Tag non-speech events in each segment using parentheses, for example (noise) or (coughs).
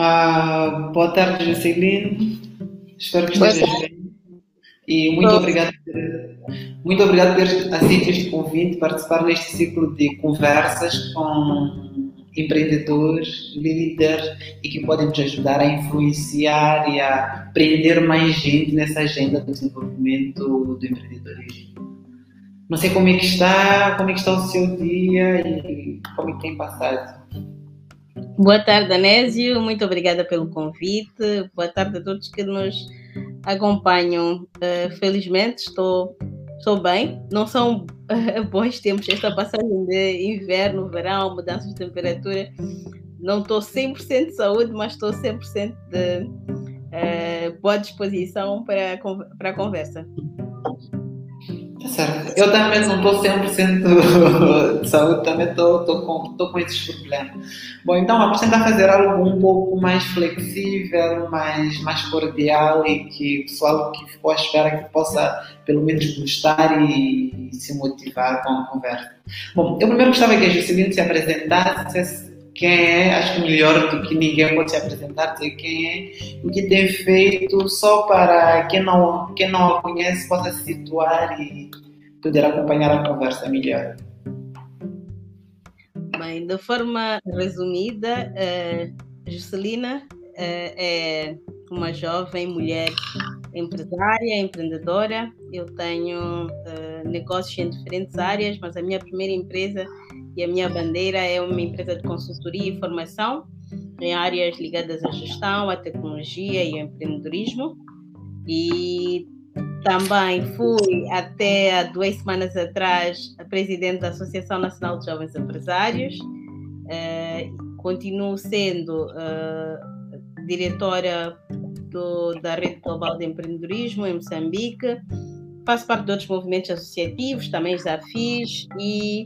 Ah, boa tarde, Jusceline. Espero que estejas bem. E muito obrigado, muito obrigado por ter aceito este convite, participar neste ciclo de conversas com empreendedores, líderes e que podem nos ajudar a influenciar e a prender mais gente nessa agenda do desenvolvimento do empreendedorismo. Não sei como é que está, como é que está o seu dia e como é que tem passado. Boa tarde, Anésio. Muito obrigada pelo convite. Boa tarde a todos que nos acompanham. Uh, felizmente estou, estou bem. Não são uh, (laughs) bons tempos esta passagem de inverno, verão, mudanças de temperatura. Não estou 100% de saúde, mas estou 100% de uh, boa disposição para, para a conversa. Certo. Eu também não estou 100% de saúde, também estou com, com esses problemas. Bom, então vamos tentar fazer algo um pouco mais flexível, mais, mais cordial e que o pessoal que ficou à espera que possa pelo menos gostar e, e se motivar com a conversa. Bom, eu primeiro gostava que a Juscelino se apresentasse quem é, acho que melhor do que ninguém pode se apresentar, dizer quem é, o que tem feito, só para quem não, quem não a conhece possa se situar e poder acompanhar a conversa melhor. Bem, de forma resumida, uh, Juscelina uh, é uma jovem mulher empresária, empreendedora. Eu tenho uh, negócios em diferentes áreas, mas a minha primeira empresa e a minha bandeira é uma empresa de consultoria e formação em áreas ligadas à gestão, à tecnologia e ao empreendedorismo. E também fui até há duas semanas atrás a presidente da Associação Nacional de Jovens Empresários. Uh, continuo sendo uh, diretora do, da Rede Global de Empreendedorismo em Moçambique. Faço parte de outros movimentos associativos, também já fiz, e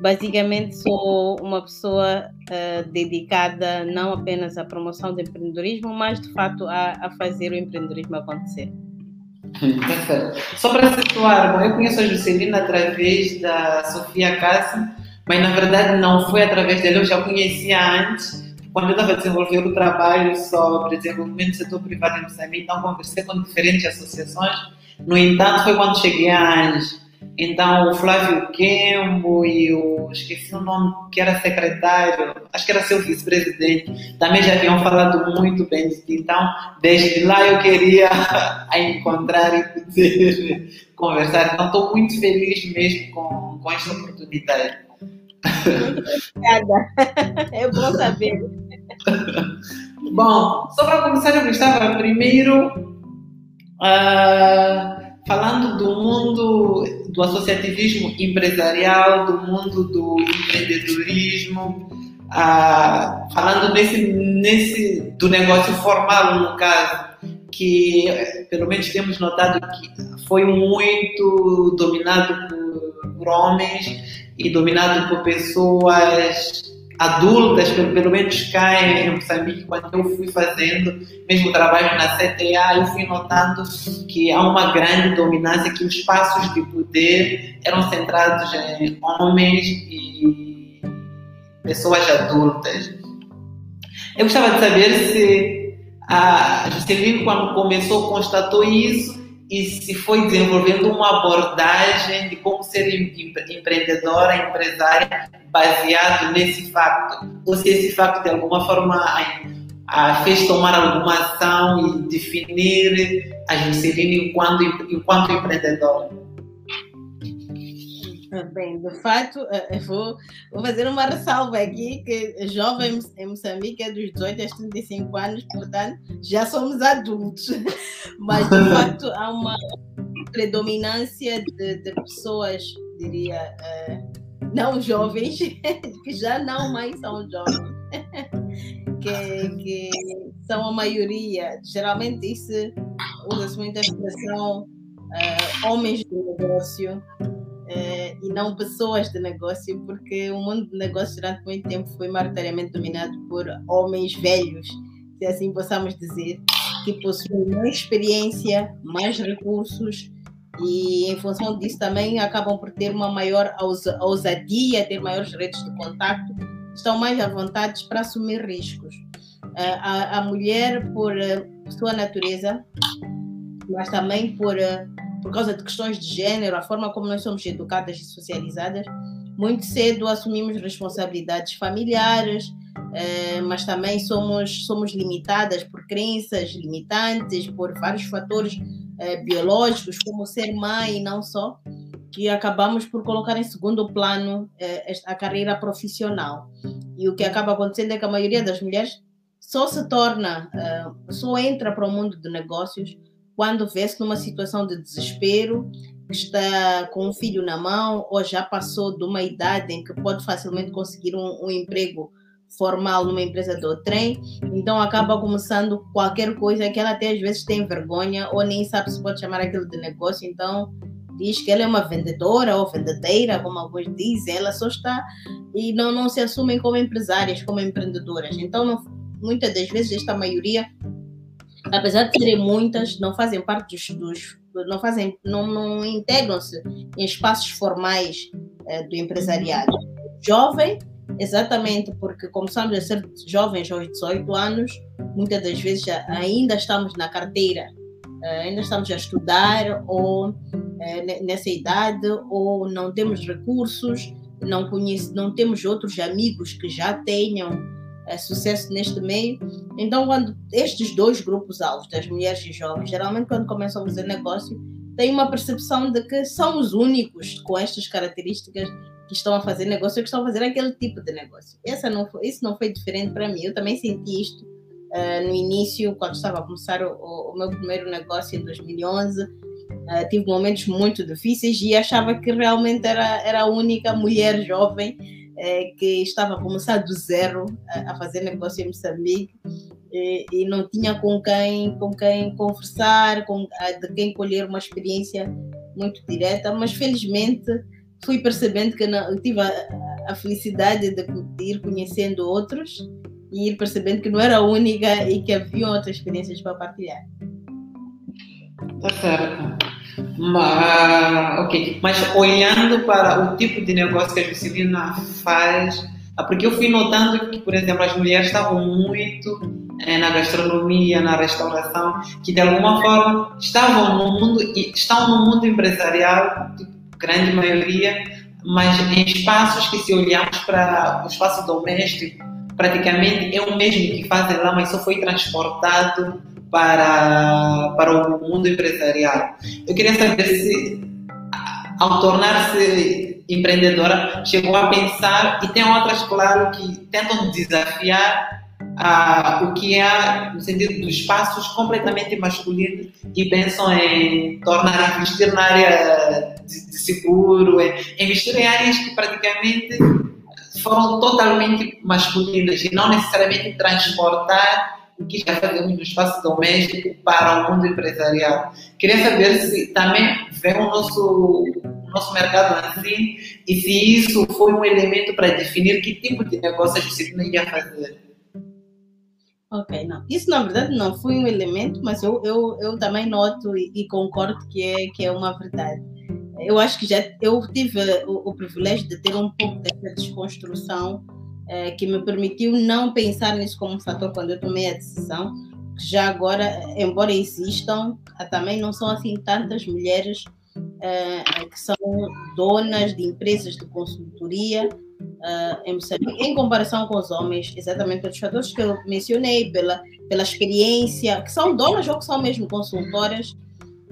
basicamente sou uma pessoa uh, dedicada não apenas à promoção do empreendedorismo, mas de fato a, a fazer o empreendedorismo acontecer. (laughs) Só para situar, bom, eu conheço a Juscelina através da Sofia Cassi, mas na verdade não foi através dela, eu já conhecia antes, quando eu estava desenvolvendo o trabalho sobre desenvolvimento do setor privado em Moçambique, então conversei com diferentes associações. No entanto, foi quando cheguei a Ange então, o Flávio Kembo e o. esqueci o nome, que era secretário, acho que era seu vice-presidente, também já tinham falado muito bem de ti. Então, desde lá eu queria (laughs) a encontrar e poder (laughs) conversar. Então, estou muito feliz mesmo com, com esta oportunidade. Obrigada. (laughs) É bom saber. Bom, só para começar, eu gostava primeiro. Uh, falando do mundo do associativismo empresarial, do mundo do empreendedorismo, ah, falando nesse, do negócio formal no caso, que pelo menos temos notado que foi muito dominado por, por homens e dominado por pessoas adultas, pelo, menos cá em Moçambique, quando eu fui fazendo mesmo trabalho na CTA, eu fui notando que há uma grande dominância, que os espaços de poder eram centrados em homens e pessoas adultas. Eu gostava de saber se a Juscelino, quando começou, constatou isso e se foi desenvolvendo uma abordagem de como ser empreendedora, empresária, baseado nesse facto, ou se esse facto de alguma forma a, fez tomar alguma ação e definir a Juscelina enquanto, enquanto empreendedora. Bem, de fato, eh, vou, vou fazer uma ressalva aqui, que jovem em Moçambique é dos 18 aos 35 anos, portanto, já somos adultos. (laughs) Mas, de fato, há uma predominância de, de pessoas, diria, uh, não jovens, (laughs) que já não mais são jovens, (laughs) que, que são a maioria. Geralmente, isso usa-se muito a expressão uh, homens de negócio, uh, e não pessoas de negócio, porque o mundo de negócio durante muito tempo foi maioritariamente dominado por homens velhos, se assim possamos dizer, que possuem mais experiência, mais recursos e em função disso também acabam por ter uma maior ousadia, ter maiores redes de contato, estão mais à vontade para assumir riscos. a, a mulher, por sua natureza, mas também por, por causa de questões de gênero, a forma como nós somos educadas e socializadas, muito cedo assumimos responsabilidades familiares, eh, mas também somos, somos limitadas por crenças limitantes, por vários fatores eh, biológicos, como ser mãe e não só, que acabamos por colocar em segundo plano eh, a carreira profissional. E o que acaba acontecendo é que a maioria das mulheres só se torna, só entra para o mundo de negócios quando vê-se numa situação de desespero, está com um filho na mão ou já passou de uma idade em que pode facilmente conseguir um, um emprego formal numa empresa do trem, então acaba começando qualquer coisa que ela até às vezes tem vergonha ou nem sabe se pode chamar aquilo de negócio, então diz que ela é uma vendedora ou vendedeira, como alguns dizem, ela só está e não, não se assumem como empresárias, como empreendedoras. Então, não, muitas das vezes, esta maioria, apesar de serem muitas, não fazem parte dos, dos não fazem, não, não integram-se em espaços formais eh, do empresariado. Jovem Exatamente, porque começamos a ser jovens aos 18 anos, muitas das vezes ainda estamos na carteira, eh, ainda estamos a estudar ou eh, nessa idade, ou não temos recursos, não, conhece, não temos outros amigos que já tenham é, sucesso neste meio. Então, quando estes dois grupos alvos, das mulheres e jovens, geralmente quando começam a fazer negócio, têm uma percepção de que são os únicos com estas características que estão a fazer negócio, que estão a fazer aquele tipo de negócio. Essa não foi, isso não foi diferente para mim. Eu também senti isto uh, no início, quando estava a começar o, o, meu primeiro negócio em 2011. Uh, eh, tive momentos muito difíceis e achava que realmente era, era a única mulher jovem uh, que estava a começar do zero a, a fazer negócio em Moçambique e, e, não tinha com quem, com quem conversar, com, de quem colher uma experiência muito direta, mas felizmente fui percebendo que não, tive a, a felicidade de, de, ir conhecendo outros e ir percebendo que não era a única e que havia outras experiências para partilhar. Tá certo. Mas, ok, mas olhando para o tipo de negócio que a Juscelina faz, ah, porque eu fui notando que, por exemplo, as mulheres estavam muito é, na gastronomia, na restauração, que de alguma forma estavam no mundo, estão no mundo empresarial, tipo, grande maioria, mas em espaços que se olhamos para o espaço doméstico, praticamente é o mesmo que fazem lá, mas só foi transportado para, para o mundo empresarial. Eu queria saber se, ao tornar-se empreendedora, chegou a pensar, e tem outras, claro, que tentam desafiar o que é no sentido dos espaços completamente masculinos e pensam em tornar investir na área de, de seguro, em investir em áreas que praticamente foram totalmente masculinas e não necessariamente transportar o que já fazemos no espaço doméstico para o mundo empresarial. Queria saber se também vê o nosso, o nosso mercado assim e se isso foi um elemento para definir que tipo de negócio a gente ia fazer. Ok, não. Isso na verdade não foi um elemento, mas eu, eu, eu também noto e, e concordo que é, que é uma verdade. Eu acho que já eu tive o, o privilégio de ter um pouco dessa desconstrução é, que me permitiu não pensar nisso como um fator quando eu tomei a decisão. Já agora, embora existam, também não são assim tantas mulheres é, que são donas de empresas de consultoria uh, em Moçambique, em comparação com os homens, exatamente pelos fatores que eu mencionei, pela, pela experiência, que são donas ou que são mesmo consultoras,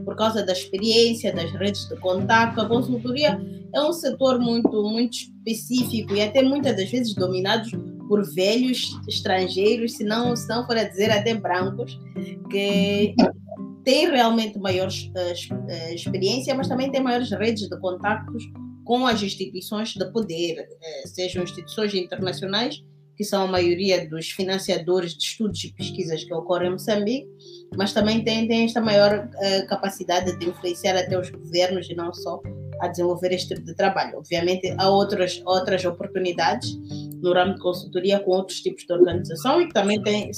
por causa da experiência, das redes de contato. A consultoria é um setor muito, muito específico e até muitas das vezes dominado por velhos estrangeiros, se não, se não for a dizer até brancos, que têm realmente maior uh, experiência, mas também têm maiores redes de contactos com as instituições de poder, eh, sejam instituições internacionais, que são a maioria dos financiadores de estudos e pesquisas que ocorrem em Moçambique, mas também têm, têm esta maior uh, capacidade de influenciar até os governos e não só a desenvolver este tipo de trabalho. Obviamente, há outras, outras oportunidades no ramo de consultoria com outros tipos de organização e que também têm,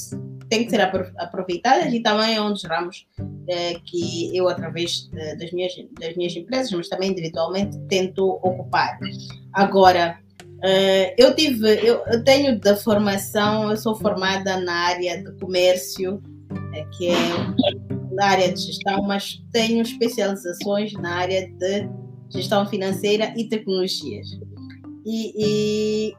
têm que ser aproveitadas e também é um dos ramos eh, que eu, através de, das, minhas, das minhas empresas, mas também individualmente, tento ocupar. Agora, Uh, eu tive, eu, eu, tenho da formação, eu sou formada na área de comércio, que é na área de gestão, mas tenho especializações na área de gestão financeira e tecnologias. E, e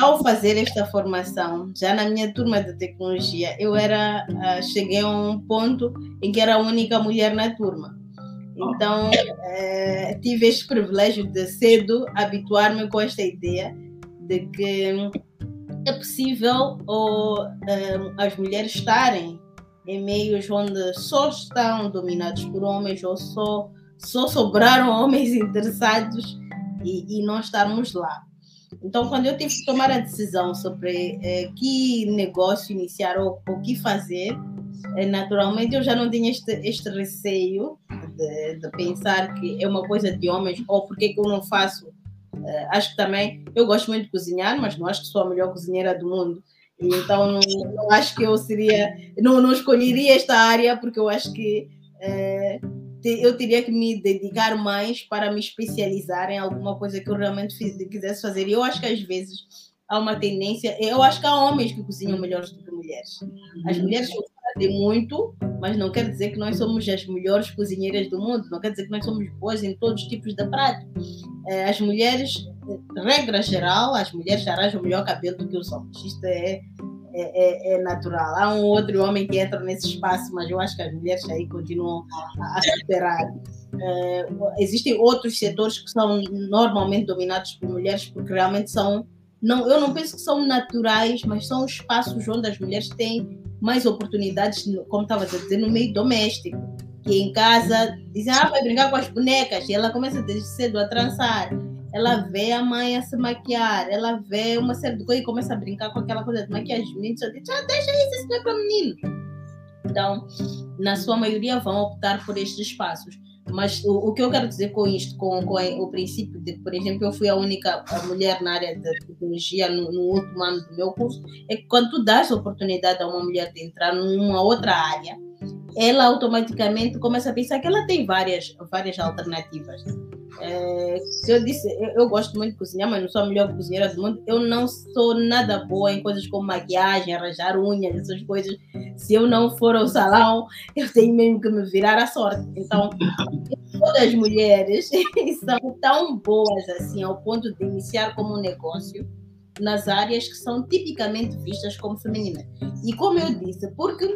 ao fazer esta formação, já na minha turma de tecnologia, eu era, uh, cheguei a um ponto em que era a única mulher na turma. Então, uh, tive este privilégio de cedo habituar-me com esta ideia de que é possível ou, uh, as mulheres estarem em meios onde só estão dominados por homens ou só, só sobraram homens (laughs) interessados e, e não estarmos lá. Então, quando eu tive que tomar a decisão sobre eh, que negócio iniciar ou o que fazer, eh, naturalmente eu já não tinha este, este receio de, de, pensar que é uma coisa de homens ou porque que eu não faço. Eh, acho que também eu gosto muito de cozinhar, mas não acho que sou a melhor cozinheira do mundo. Então, não, não acho que eu seria, não, não escolheria esta área porque eu acho que eh, eu teria que me dedicar mais para me especializar em alguma coisa que eu realmente fiz, quisesse fazer. E eu acho que às vezes há uma tendência, eu acho que há homens que cozinham melhores do que mulheres. As mulheres fazem muito, mas não quer dizer que nós somos as melhores cozinheiras do mundo, não quer dizer que nós somos boas em todos os tipos de prato. Eh, as mulheres, regra geral, as mulheres arranjam melhor cabelo do que os homens. Isto é é, é, é, natural. Há um outro homem que entra nesse espaço, mas eu acho que as mulheres aí continuam a, superar. É, existem outros setores que são normalmente dominados por mulheres porque realmente são não eu não penso que são naturais mas são espaços onde as mulheres têm mais oportunidades como estava a dizer no meio doméstico que em casa dizem ah vai brincar com as bonecas e ela começa desde cedo a trançar ela vê a mãe a se maquiar, ela vê uma série de coisas e começa a brincar com aquela coisa de maquiagem. Os meninos dizem, ah, deixa isso, isso não é para menino. Então, na sua maioria vão optar por estes espaços. Mas o, o que eu quero dizer com isto, com, com o princípio de, por exemplo, eu fui a única mulher na área da tecnologia no, no, último ano do meu curso, é que quando tu dás oportunidade a uma mulher de entrar numa outra área, ela automaticamente começa a pensar que ela tem várias, várias alternativas. É, eu disse, eu, eu, gosto muito de cozinhar, mas não sou a melhor cozinheira do mundo. Eu não sou nada boa em coisas como maquiagem, arranjar unhas, essas coisas. Se eu não for ao salão, eu tenho mesmo que me virar à sorte. Então, todas as mulheres (laughs) são tão boas assim, ao ponto de iniciar como um negócio nas áreas que são tipicamente vistas como femininas. E como eu disse, porque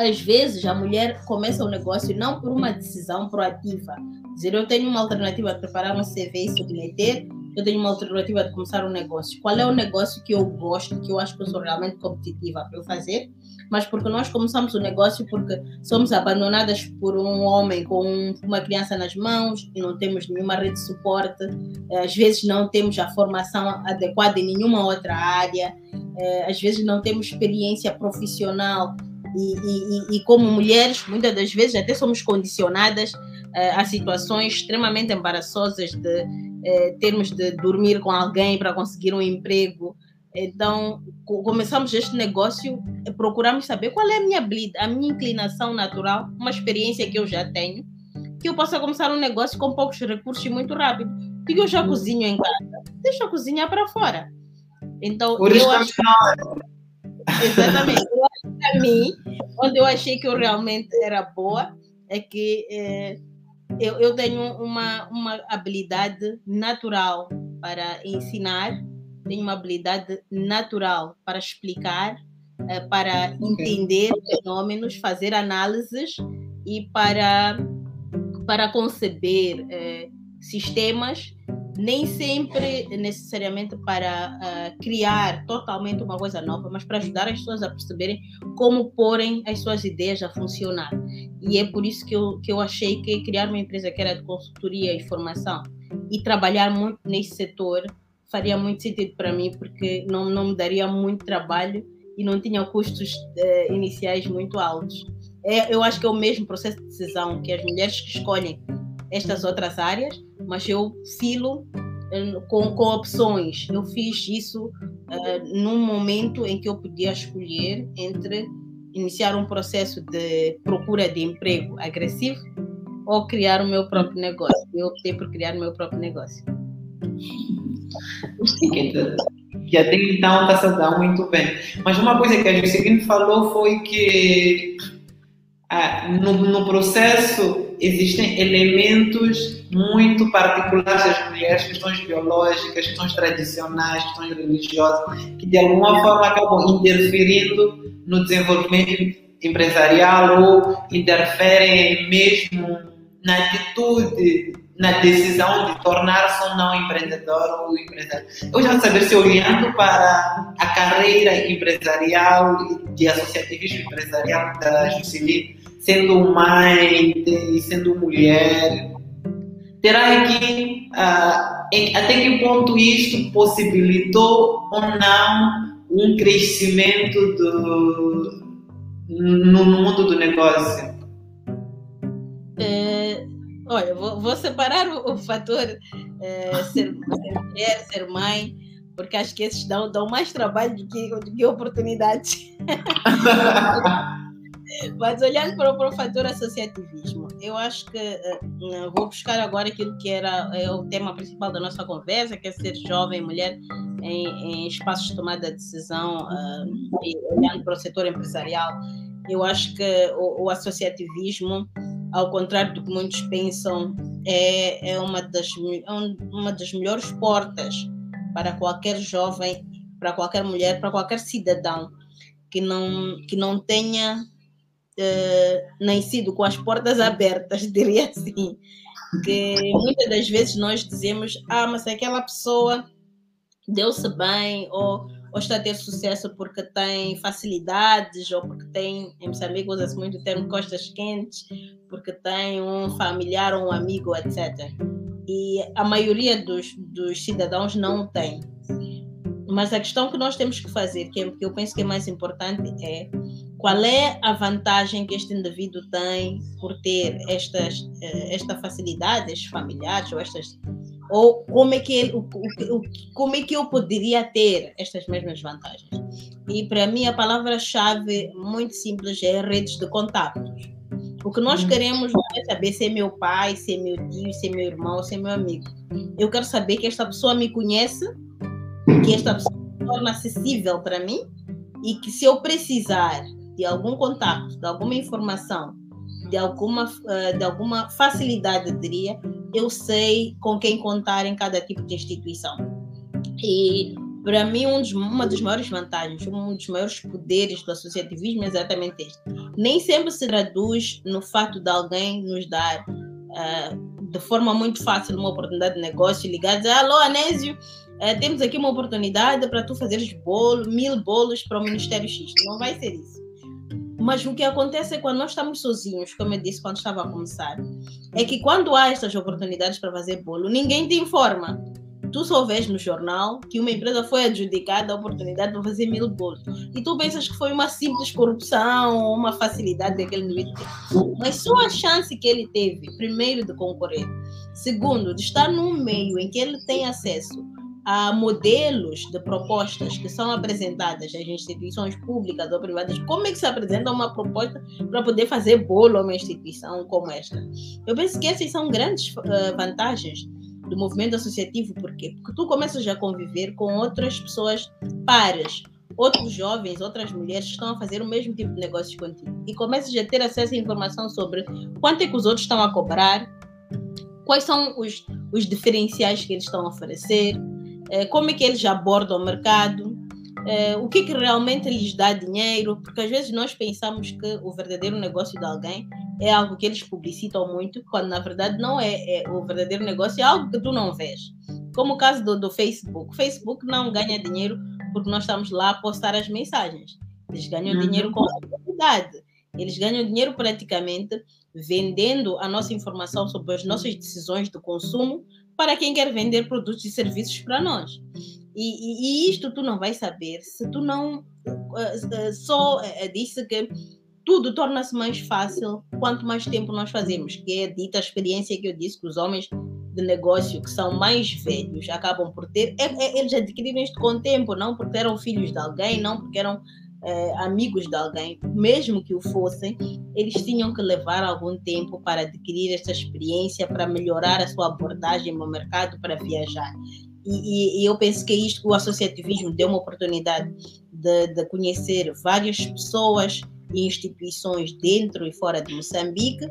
às vezes a mulher começa o negócio não por uma decisão proativa, dizer eu tenho uma alternativa de preparar um CV e submeter, eu tenho uma alternativa de começar um negócio. Qual é o negócio que eu gosto, que eu acho que eu sou realmente competitiva para eu fazer? Mas porque nós começamos o negócio porque somos abandonadas por um homem com uma criança nas mãos e não temos nenhuma rede de suporte, eh, às vezes não temos a formação adequada em nenhuma outra área, eh, às vezes não temos experiência profissional e, e, e, como mulheres, muitas das vezes até somos condicionadas uh, a situações extremamente embaraçosas de uh, termos de dormir com alguém para conseguir um emprego. Então, começamos este negócio, procuramos saber qual é a minha habilidade, a minha inclinação natural, uma experiência que eu já tenho, que eu possa começar um negócio com poucos recursos e muito rápido. Porque eu já cozinho em casa, deixa eu cozinhar para fora. Então, eu acho. Exatamente. Eu para mim, onde eu achei que eu realmente era boa, é que é, eu, eu tenho uma, uma habilidade natural para ensinar, tenho uma habilidade natural para explicar, é, para entender fenômenos, fazer análises e para, para conceber é, sistemas nem sempre necessariamente para uh, criar totalmente uma coisa nova, mas para ajudar as pessoas a perceberem como porem as suas ideias a funcionar. E é por isso que eu, que eu achei que criar uma empresa que era de consultoria e formação e trabalhar muito nesse setor faria muito sentido para mim, porque não, não me daria muito trabalho e não tinha custos uh, iniciais muito altos. É, eu acho que é o mesmo processo de decisão que as mulheres que escolhem estas outras áreas, mas eu filo eh, com, com opções. Eu fiz isso uh, num momento em que eu podia escolher entre iniciar um processo de procura de emprego agressivo ou criar o meu próprio negócio. Eu optei por criar o meu próprio negócio. que até então está se dar muito bem. Mas uma coisa que a Juscelino falou foi que ah, no, no, processo existem elementos muito particulares das mulheres, questões biológicas, questões tradicionais, questões religiosas, que de alguma forma acabam interferindo no desenvolvimento empresarial ou interferem mesmo na atitude, na decisão de tornar-se ou não empreendedor ou empresário. Eu já saber se olhando para a carreira empresarial e de associativismo empresarial da Jusceline, sendo mãe e sendo mulher, terá aqui uh, até que ponto isto possibilitou ou não um crescimento do, no, mundo do negócio? É, olha, vou, vou, separar o, o fator é, ser, ser, mulher, ser mãe, porque acho que esses dão, dão mais trabalho do que, do que oportunidade. (laughs) Mas olhando para o, fator associativismo, eu acho que uh, vou buscar agora aquilo que era é o tema principal da nossa conversa, que é ser jovem, mulher em, em espaços de tomada de decisão, uh, olhando para o setor empresarial. Eu acho que o, o, associativismo, ao contrário do que muitos pensam, é, é uma, das, é uma das melhores portas para qualquer jovem, para qualquer mulher, para qualquer cidadão que não, que não tenha uh, nascido com as portas abertas, (laughs) diria assim. Que muitas das vezes nós dizemos, ah, mas aquela pessoa deu-se bem, ou, ou está a ter sucesso porque tem facilidades, ou porque tem, em Moçambique usa-se muito o termo costas quentes, porque tem um familiar ou um amigo, etc. E a maioria dos, dos cidadãos não tem. Mas a questão que nós temos que fazer, que, é, que eu penso que é mais importante, é qual é a vantagem que este indivíduo tem por ter estas, eh, esta facilidade, estes familiares, ou estas ou como é que ele, o, o, como é que eu poderia ter estas mesmas vantagens? E para mim a palavra-chave muito simples é redes de contatos. O que nós uhum. queremos não é saber se é meu pai, se é meu tio, se é meu irmão, se é meu amigo. Eu quero saber que esta pessoa me conhece, que esta pessoa se torna acessível para mim e que se eu precisar de algum contato, de alguma informação, de alguma, eh, de alguma facilidade, diria, eu sei com quem contar em cada tipo de instituição. E para mim, um dos, uma das maiores vantagens, um dos maiores poderes do associativismo é exatamente este. Nem sempre se traduz no fato de alguém nos dar uh, de forma muito fácil uma oportunidade de negócio, ligar e dizer: Alô, Anésio, uh, temos aqui uma oportunidade para tu fazeres bolo, mil bolos para o Ministério X. Não vai ser isso. Mas o que acontece é quando nós estamos sozinhos, como eu disse quando estava a começar, é que quando há estas oportunidades para fazer bolo, ninguém te informa. Tu só vês no jornal que uma empresa foi adjudicada a oportunidade para fazer mil bolos. E tu pensas que foi uma simples corrupção ou uma facilidade daquele indivíduo. Mas só a chance que ele teve, primeiro, de concorrer, segundo, de estar num meio em que ele tem acesso a modelos de propostas que são apresentadas às instituições públicas ou privadas, como é que se apresenta uma proposta para poder fazer bolo a uma instituição como esta? Eu penso que essas são grandes uh, vantagens do movimento associativo, por quê? Porque tu começas a conviver com outras pessoas pares, outros jovens, outras mulheres estão a fazer o mesmo tipo de negócios contigo e começas a ter acesso à informação sobre quanto é que os outros estão a cobrar, quais são os, os diferenciais que eles estão a oferecer, como é que eles abordam o mercado, é, o que, que realmente lhes dá dinheiro, porque às vezes nós pensamos que o verdadeiro negócio de alguém é algo que eles publicitam muito, quando na verdade não é, é o verdadeiro negócio, é algo que tu não vês. Como o caso do, do Facebook. O Facebook não ganha dinheiro porque nós estamos lá a postar as mensagens. Eles ganham uhum. dinheiro com a publicidade. Eles ganham dinheiro praticamente vendendo a nossa informação sobre as nossas decisões de consumo para quem quer vender produtos e serviços para nós. E, e, e isto tu não vais saber se tu não uh, uh, só uh, disse que tudo torna-se mais fácil quanto mais tempo nós fazemos, que é dita a experiência que eu disse que os homens de negócio que são mais velhos acabam por ter, é, é, eles adquiriram isto com o tempo, não porque eram filhos de alguém, não porque eram eh, amigos de alguém, mesmo que o fossem, eles tinham que levar algum tempo para adquirir essa experiência, para melhorar a sua abordagem no mercado, para viajar. e, e, eu penso que é isto o associativismo deu uma oportunidade de, de conhecer várias pessoas e instituições dentro e fora de Moçambique,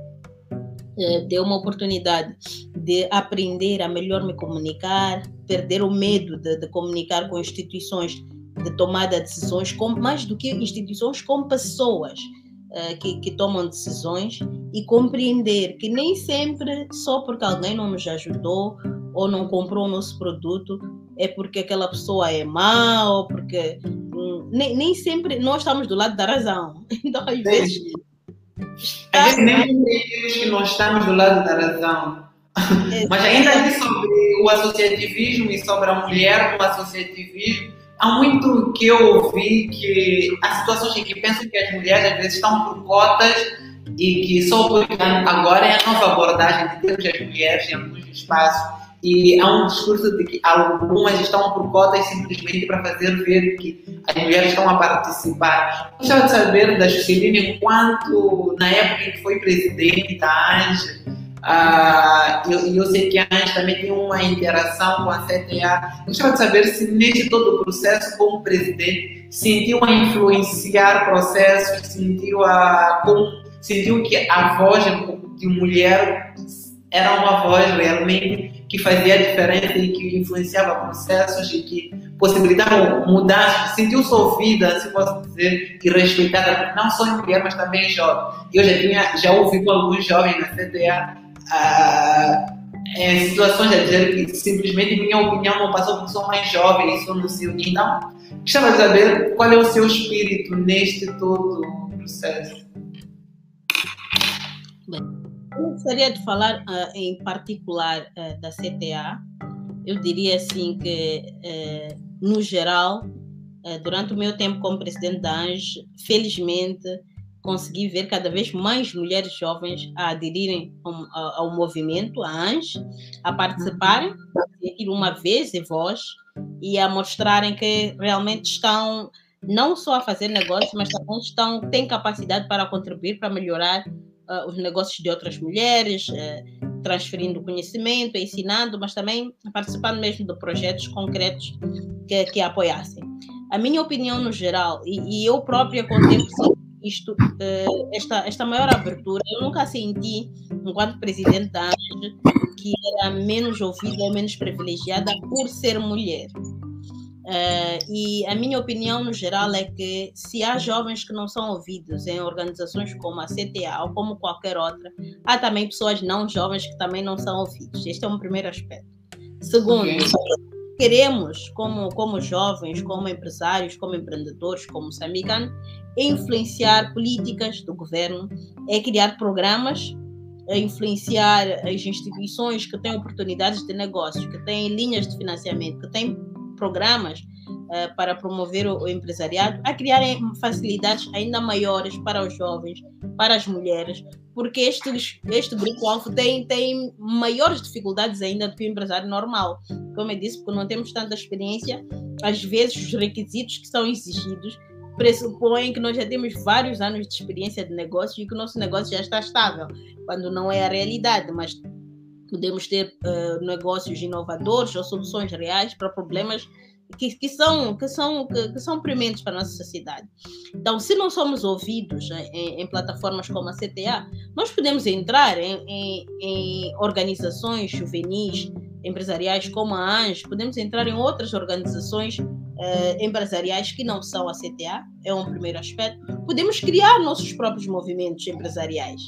eh, deu uma oportunidade de aprender a melhor me comunicar, perder o medo de, de comunicar com instituições de tomada de decisões, com, mais do que instituições, com pessoas uh, que, que tomam decisões e compreender que nem sempre só porque alguém não nos ajudou ou não comprou o nosso produto é porque aquela pessoa é má ou porque hum, nem, nem sempre nós estamos do lado da razão. (laughs) Então, às vezes. Às vezes nem entendemos que nós estamos do lado da razão. Mas ainda aqui sobre o associativismo e sobre a mulher no associativismo, há muito que eu ouvi que há situações em que pensam que as mulheres às vezes estão por cotas e que só agora é a nova abordagem de termos as mulheres em alguns espaços e há um discurso de que algumas estão por cotas simplesmente para fazer ver que as mulheres estão a participar. Gostava de saber da Juscelina, enquanto na época em que foi presidente da ANGE, uh, eu, eu sei que a ANGE também tem uma interação com a CTA. Gostava de saber se nesse todo o processo, como presidente, sentiu a influenciar processos, sentiu, a, como, sentiu que a voz de mulher era uma voz realmente que fazia diferença e que influenciava processos e que possibilitava mudanças, sentiu-se ouvida, se posso dizer, e respeitada, não só em mulher, mas também em jovem. Eu já, tinha, já ouvi com alguns jovens na CTA ah, em situações a dizer que simplesmente minha opinião não passou porque sou mais jovem e sou no seu. Então, gostava de saber qual é o seu espírito neste todo processo. Bem. Eu gostaria de falar uh, em particular uh, da CTA. Eu diria assim que, uh, no geral, durante o meu tempo como presidente da ANJ, felizmente consegui ver cada vez mais mulheres jovens a aderirem ao, ao movimento, a ANJ, a participarem, a uma vez e voz, e a mostrarem que realmente estão não só a fazer negócios, mas também estão, têm capacidade para contribuir para melhorar uh, os negócios de outras mulheres, uh, transferindo conhecimento, ensinando, mas também participando mesmo de projetos concretos que, que apoiassem. A minha opinião no geral, e, e eu própria com o tempo isto, uh, esta, esta maior abertura, eu nunca senti, enquanto presidente da ANGE, que era menos ouvida ou menos privilegiada por ser mulher. Uh, e a minha opinião no geral é que se há jovens que não são ouvidos em organizações como a CTA ou como qualquer outra, há também pessoas não jovens que também não são ouvidos. Este é um primeiro aspecto. Segundo, okay. Queremos, como, como jovens, como empresários, como empreendedores, como moçambicanos, influenciar políticas do governo, é criar programas é influenciar as instituições que têm oportunidades de negócios, que têm linhas de financiamento, que têm programas uh, para promover o, o, empresariado, a criarem facilidades ainda maiores para os jovens, para as mulheres, porque este, este grupo-alvo tem, tem maiores dificuldades ainda do que o empresário normal. Como eu disse, porque não temos tanta experiência, às vezes os requisitos que são exigidos pressupõem que nós já temos vários anos de experiência de negócio e que o nosso negócio já está estável, quando não é a realidade, mas podemos ter uh, negócios inovadores ou soluções reais para problemas que, que são que são que, são prementes para a nossa sociedade. Então, se não somos ouvidos em, em plataformas como a CTA, nós podemos entrar em, em, em, organizações juvenis empresariais como a ANJ, podemos entrar em outras organizações uh, empresariais que não são a CTA, é um primeiro aspecto. Podemos criar nossos próprios movimentos empresariais.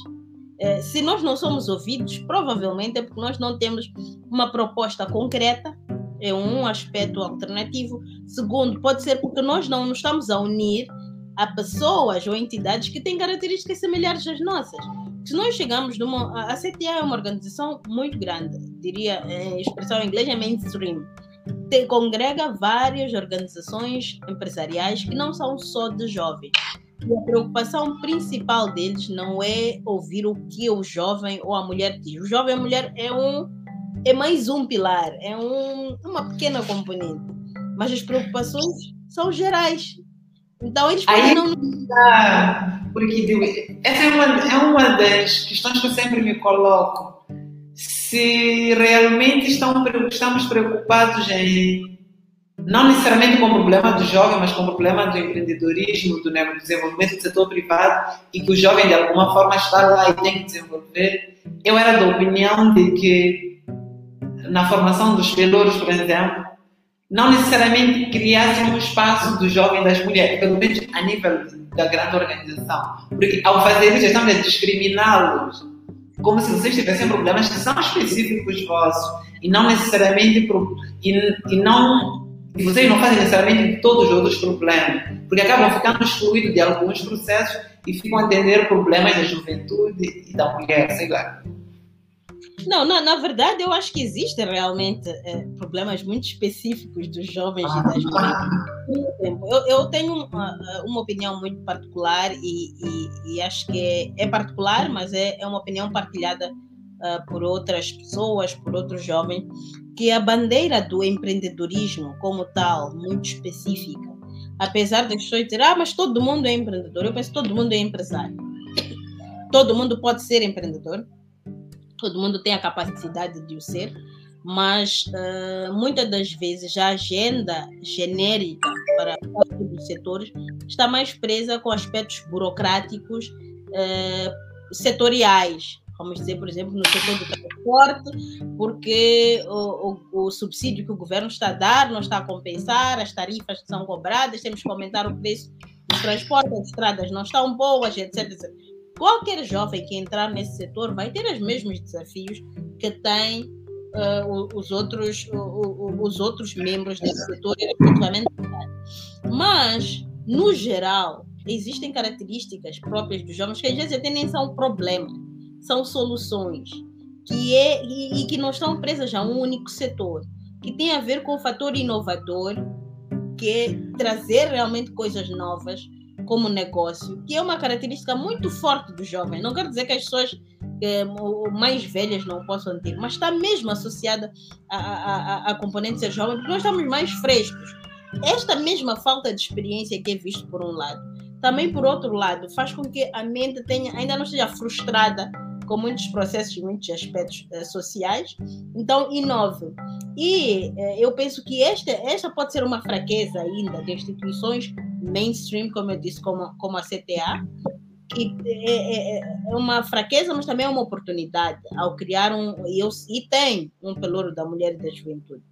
Eh, se nós não somos ouvidos, provavelmente é porque nós não temos uma proposta concreta, é um aspecto alternativo. Segundo, pode ser porque nós não nos estamos a unir a pessoas ou entidades que têm características semelhantes às nossas. Se nós chegamos numa. A CTA é uma organização muito grande, diria, em expressão em inglês é mainstream. Te, congrega várias organizações empresariais que não são só de jovens e a preocupação principal deles não é ouvir o que o jovem ou a mulher diz. O jovem e a mulher é um é mais um pilar, é um, uma pequena componente. Mas as preocupações são gerais. Então eles Aí, não. Tá, porque essa é uma, é uma das questões que eu sempre me coloco. se realmente estão, estamos preocupados em não necessariamente com o problema do jovem, mas com o problema do empreendedorismo, do desenvolvimento do setor privado e que o jovem de alguma forma está lá e tem que desenvolver. Eu era da opinião de que na formação dos pelouros, por exemplo, não necessariamente criassem um espaço do jovem das mulheres, pelo menos a nível da grande organização. Porque ao fazer isso, estamos a discriminá-los, como se vocês tivessem problemas que são específicos vossos e não necessariamente e, e não e vocês não fazem necessariamente todos os outros problemas, porque acabam ficando excluídos de alguns processos e ficam a atender problemas da juventude e da mulher, sei lá. Não, na, na verdade, eu acho que existem realmente é, problemas muito específicos dos jovens ah, e das mulheres. Eu, eu tenho uma, uma, opinião muito particular e, e, e acho que é, é, particular, mas é, é uma opinião partilhada uh, por outras pessoas, por outros jovens, que a bandeira do empreendedorismo como tal, muito específica, apesar das pessoas dizer, ah, mas todo mundo é empreendedor, eu penso que todo mundo é empresário. Todo mundo pode ser empreendedor, todo mundo tem a capacidade de o ser, mas uh, muitas das vezes a agenda genérica para todos os setores está mais presa com aspectos burocráticos uh, setoriais, vamos dizer, por exemplo, no setor do transporte, porque o, o, o, subsídio que o governo está a dar não está a compensar, as tarifas que são cobradas, temos que aumentar o preço do transporte, as estradas não estão boas, etc, etc. Qualquer jovem que entrar nesse setor vai ter os mesmos desafios que tem uh, os, outros, uh, os outros membros desse setor, mas, no geral, existem características próprias dos jovens que às vezes até nem são problema, são soluções que é e, e que não estão presas a um único setor, que tem a ver com o fator inovador, que é trazer realmente coisas novas como negócio, que é uma característica muito forte dos jovens. Não quero dizer que as pessoas é, mais velhas não possam ter, mas está mesmo associada a, componente ser jovem, porque nós estamos mais frescos. Esta mesma falta de experiência que é visto por um lado, também por outro lado, faz com que a mente tenha, ainda não esteja frustrada com muitos processos, muitos aspectos uh, sociais, então inove. E uh, eu penso que esta, esta pode ser uma fraqueza ainda de instituições mainstream, como eu disse, como, como a CTA, que é, é, é, uma fraqueza, mas também é uma oportunidade ao criar um. E, eu, e tem um pelouro da mulher e da juventude,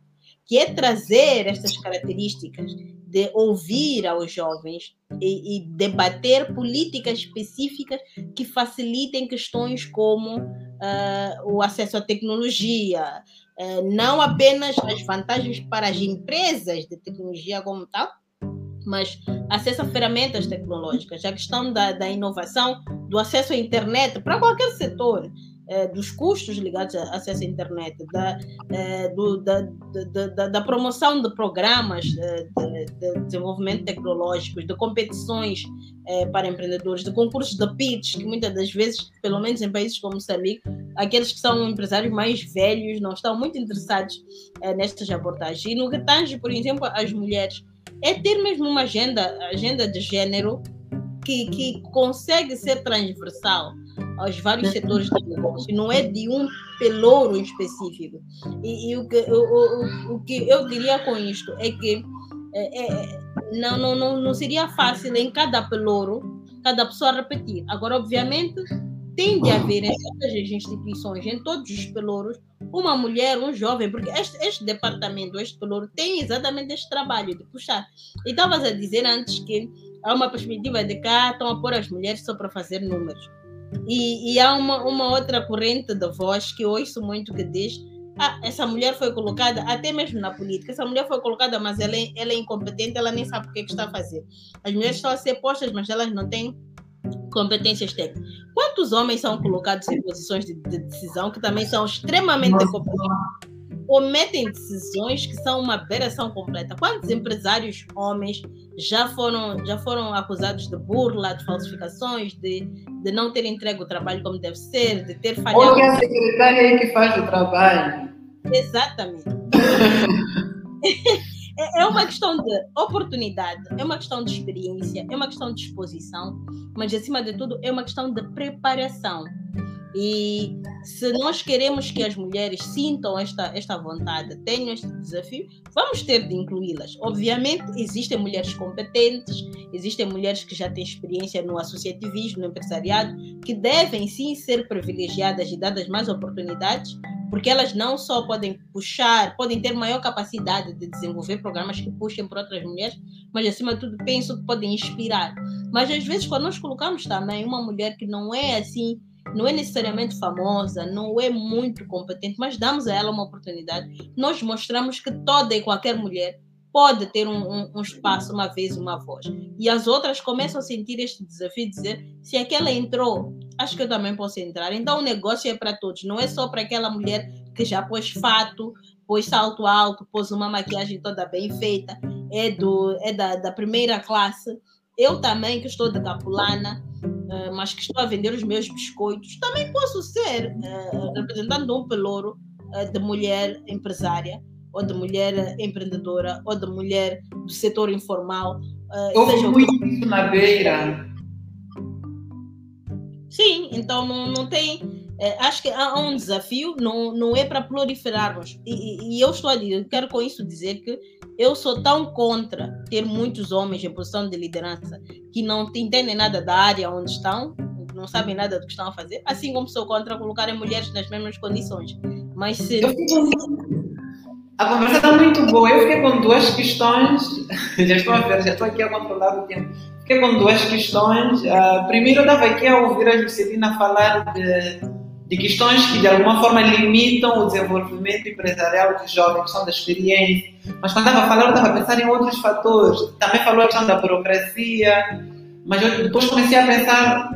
que é trazer estas características de ouvir aos jovens e, e debater políticas específicas que facilitem questões como uh, o acesso à tecnologia, uh, não apenas as vantagens para as empresas de tecnologia como tal, mas acesso a ferramentas tecnológicas, a questão da, da inovação, do acesso à internet para qualquer setor, eh, dos custos ligados ao acesso à internet, da, eh, do, da, da, da, promoção de programas eh, de, de, desenvolvimento tecnológico, de competições para empreendedores, de concursos de pitch, que muitas das vezes, pelo menos em países como Moçambique, aqueles que são empresários mais velhos não estão muito interessados nestas abordagens. E no que tange, por exemplo, as mulheres, é ter mesmo uma agenda, agenda de gênero que, que consegue ser transversal aos vários setores do negócio, não é de um pelouro específico. E, e o, que, o, o, o, que eu diria com isto é que é, é, não, não, não, não seria fácil em cada pelouro, cada pessoa repetir. Agora, obviamente, tem de haver em todas as instituições, em todos os pelouros, uma mulher, um jovem, porque este, este departamento, este pelouro, tem exatamente este trabalho de puxar. E estavas a dizer antes que há uma perspectiva de cá estão a pôr as mulheres só para fazer números. E, e há uma, uma outra corrente de voz que ouço muito que diz ah, essa mulher foi colocada, até mesmo na política, essa mulher foi colocada, mas ela é, ela é incompetente, ela nem sabe o que, é que está a fazer. As mulheres estão a ser postas, mas elas não têm competências técnicas. Quantos homens são colocados em posições de, de decisão que também são extremamente competentes? cometem decisões que são uma aberração completa. Quantos empresários homens já foram, já foram acusados de burla, de falsificações, de, de não ter entregue o trabalho como deve ser, de ter falhado? Ou que a secretária aí que faz o trabalho. Exatamente. (laughs) é, é uma questão de oportunidade, é uma questão de experiência, é uma questão de exposição, mas acima de tudo é uma questão de preparação. E se nós queremos que as mulheres sintam esta, esta vontade, tenham este desafio, vamos ter de incluí-las. Obviamente, existem mulheres competentes, existem mulheres que já têm experiência no associativismo, no empresariado, que devem sim ser privilegiadas e dadas mais oportunidades, porque elas não só podem puxar, podem ter maior capacidade de desenvolver programas que puxem para outras mulheres, mas acima de tudo penso que podem inspirar. Mas às vezes, quando nós colocamos também uma mulher que não é assim não é necessariamente famosa, não é muito competente, mas damos a ela uma oportunidade. Nós mostramos que toda e qualquer mulher pode ter um, um, um, espaço, uma vez, uma voz. E as outras começam a sentir este desafio de dizer: se aquela entrou, acho que eu também posso entrar. Então o negócio é para todos, não é só para aquela mulher que já pôs fato, pôs salto alto, pôs uma maquiagem toda bem feita, é, do, é da, da primeira classe. Eu também, que estou de capulana, uh, mas que estou a vender os meus biscoitos, também posso ser representante de um pelouro uh, de mulher empresária, ou de mulher empreendedora, ou de mulher do setor informal. Uh, seja muito isso na beira. Sim, então não, não tem. acho que há um desafio, não, não é para proliferarmos. E, e, eu estou a dizer, quero com isso dizer que eu sou tão contra ter muitos homens em posição de liderança que não entendem nada da área onde estão, não sabem nada do que estão a fazer, assim como sou contra colocarem mulheres nas mesmas condições. Mas se. A conversa está muito boa. Eu fiquei com duas questões. (laughs) já estou a ver, já estou aqui a controlar o tempo. Fiquei com duas questões. Uh, primeiro, eu estava aqui a ouvir a Juscelina falar de de questões que de alguma forma limitam o desenvolvimento empresarial dos jovens, que são da experiência. Mas quando estava a falar, eu estava a pensar em outros fatores. Também falou a questão da burocracia, mas eu depois comecei a pensar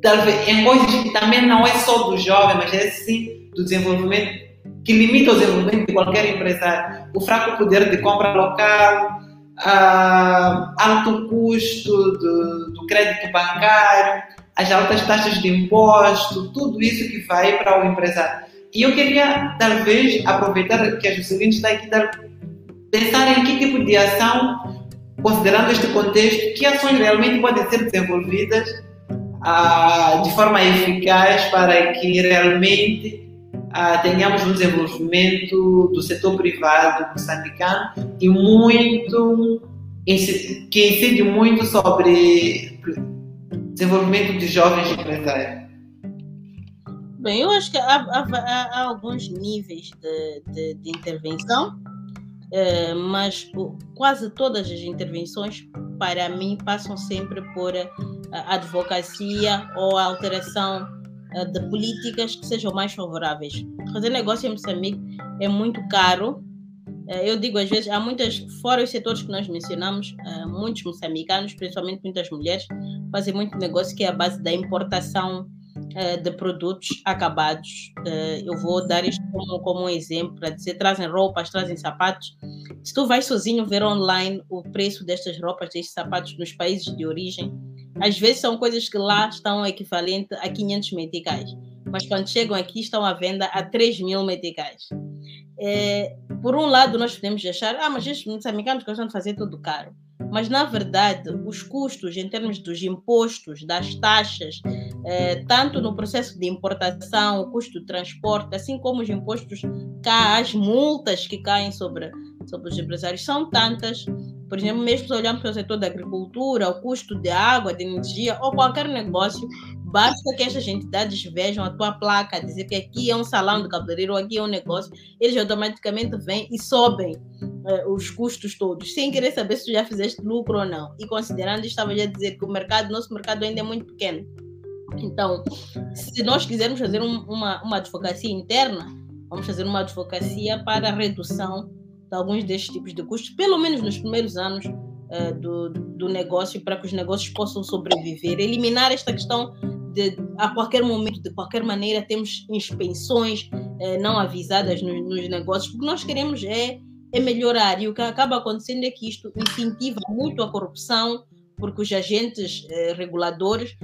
talvez, em coisas que também não é só do jovem, mas é sim do desenvolvimento, que limita o desenvolvimento de qualquer empresário. O fraco poder de compra local, uh, alto custo do, do crédito bancário, as altas taxas de imposto, tudo isso que vai para o empresário. E eu queria, talvez, aproveitar que a Juscelina está aqui, pensar em que tipo de ação, considerando este contexto, que ações realmente podem ser desenvolvidas ah, de forma eficaz para que realmente ah, tenhamos um desenvolvimento do setor privado moçambicano e muito que incide muito sobre desenvolvimento de jovens empresários? Bem, eu acho que há, há, há alguns níveis de, de, de intervenção, uh, mas quase todas as intervenções, para mim, passam sempre por uh, advocacia ou alteração uh, de políticas que sejam mais favoráveis. Fazer negócio em Moçambique é muito caro, eh, eu digo às vezes, há muitas, fora os setores que nós mencionamos, eh, muitos moçambicanos, principalmente muitas mulheres, fazem muito negócio que é a base da importação eh, de produtos acabados. Eu vou dar isto como, como um exemplo para dizer: trazem roupas, trazem sapatos. Se tu vais sozinho ver online o preço destas roupas, destes sapatos nos países de origem, às vezes são coisas que lá estão equivalentes a 500 meticais, mas quando chegam aqui estão à venda a 3 mil meticais. É, por um lado, nós podemos achar, ah, mas estes moçambicanos gostam de fazer tudo caro. Mas, na verdade, os custos em termos dos impostos, das taxas, é, tanto no processo de importação, o custo do transporte, assim como os impostos cá, as multas que caem sobre, sobre os empresários, são tantas. Por exemplo, mesmo se olharmos para o setor da agricultura, o custo de água, de energia ou qualquer negócio, Basta que essas entidades vejam a tua placa, dizer que aqui é um salão de cabeleireiro, aqui é um negócio, eles automaticamente vêm e sobem uh, os custos todos, sem querer saber se tu já fizeste lucro ou não. E considerando, estava já a dizer que o mercado, nosso mercado ainda é muito pequeno. Então, se nós quisermos fazer um, uma, uma advocacia interna, vamos fazer uma advocacia para redução de alguns destes tipos de custos, pelo menos nos primeiros anos uh, do, do negócio, para que os negócios possam sobreviver. Eliminar esta questão de, a qualquer momento, de qualquer maneira, temos inspeções eh, não avisadas nos, nos negócios, porque nós queremos é, é melhorar. E o que acaba acontecendo é que isto incentiva muito a corrupção, porque os agentes eh, reguladores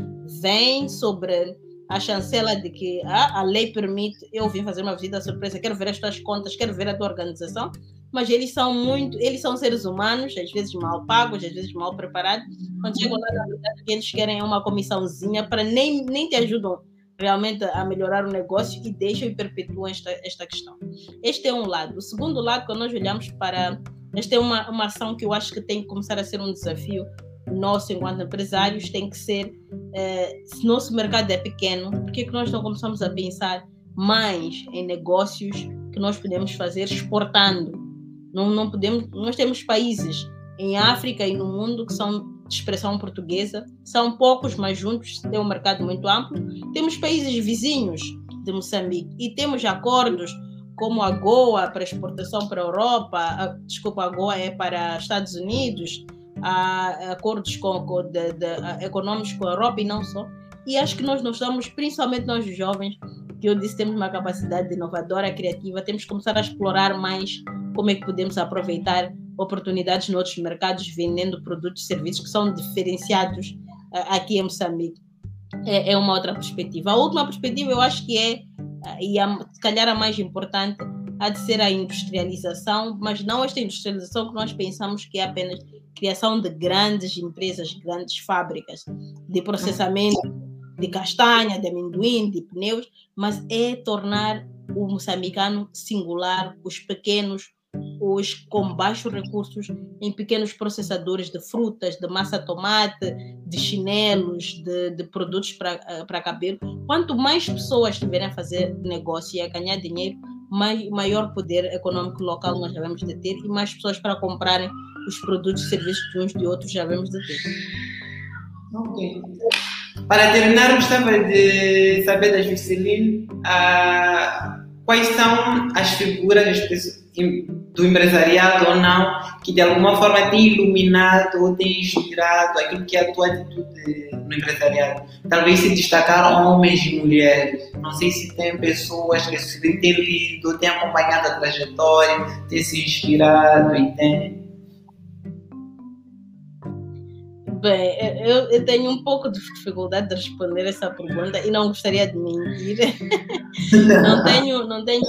vêm sobre a chancela de que ah, a lei permite, eu vim fazer uma visita surpresa, quero ver as tuas contas, quero ver a tua organização, mas eles são muito, eles são seres humanos, às vezes mal pagos, às vezes mal preparados. Quando chegam lá, na verdade, eles querem é uma comissãozinha para nem, nem te ajudam realmente a melhorar o negócio e deixam e perpetuam esta, esta questão. Este é um lado. O segundo lado, quando nós olhamos para. Esta é uma, uma ação que eu acho que tem que começar a ser um desafio nosso enquanto empresários, tem que ser. Eh, se nosso mercado é pequeno, por que, que nós não começamos a pensar mais em negócios que nós podemos fazer exportando? Não, não podemos. Nós temos países em África e no mundo que são de expressão portuguesa, são poucos, mas juntos têm um mercado muito amplo. Temos países vizinhos de Moçambique e temos acordos como a Goa para exportação para a Europa, a, desculpa, a Goa é para Estados Unidos, há acordos com, com de, de, econômicos com a Europa e não só. E acho que nós não estamos, principalmente nós jovens, que eu disse temos uma capacidade inovadora, criativa, temos que começar a explorar mais como é que podemos aproveitar oportunidades em outros mercados vendendo produtos e serviços que são diferenciados uh, aqui em Moçambique. É, é, uma outra perspectiva. A última perspectiva eu acho que é, uh, e a, se calhar a mais importante, há de ser a industrialização, mas não esta industrialização que nós pensamos que é apenas criação de grandes empresas, grandes fábricas de processamento de castanha, de amendoim, de pneus, mas é tornar o moçambicano singular, os pequenos, os com baixos recursos em pequenos processadores de frutas, de massa tomate, de chinelos, de, de produtos para cabelo. Quanto mais pessoas estiverem a fazer negócio e a ganhar dinheiro, mais, maior poder econômico local nós devemos de ter e mais pessoas para comprarem os produtos e serviços de uns de outros já devemos de ter. Ok. Para terminar, gostava de saber da Jusceline uh, quais são as figuras, as pessoas, do empresariado ou não, que de alguma forma tem iluminado ou tem inspirado aquilo que é a tua atitude no empresariado. Talvez se destacaram homens e mulheres. Não sei se tem pessoas que se têm lido, têm acompanhado a trajetória, têm se inspirado e têm. Bem, eu, eu, tenho um pouco de dificuldade de responder essa pergunta e não gostaria de mentir. (laughs) não tenho, não tenho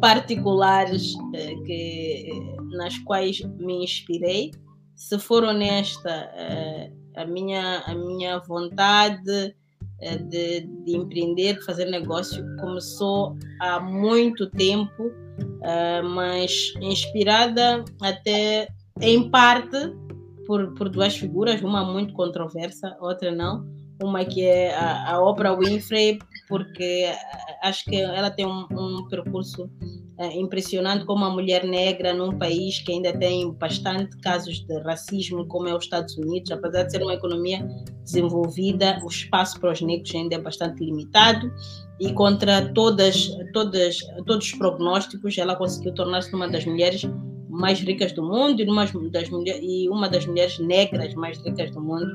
particulares eh, que, nas quais me inspirei. Se for honesta, eh, a, minha, a minha vontade eh, de, de empreender, fazer negócio, começou há muito tempo, mas inspirada até em parte por, por duas figuras, uma muito controversa, outra não. Uma que é a, a Oprah Winfrey, porque acho que ela tem um, um percurso é, impressionante como uma mulher negra num país que ainda tem bastante casos de racismo, como é os Estados Unidos, apesar de ser uma economia desenvolvida, o espaço para os negros ainda é bastante limitado e contra todas, todas, todos os prognósticos, ela conseguiu tornar-se uma das mulheres mais ricas do mundo e uma das, mulher, e uma das mulheres negras mais ricas do mundo.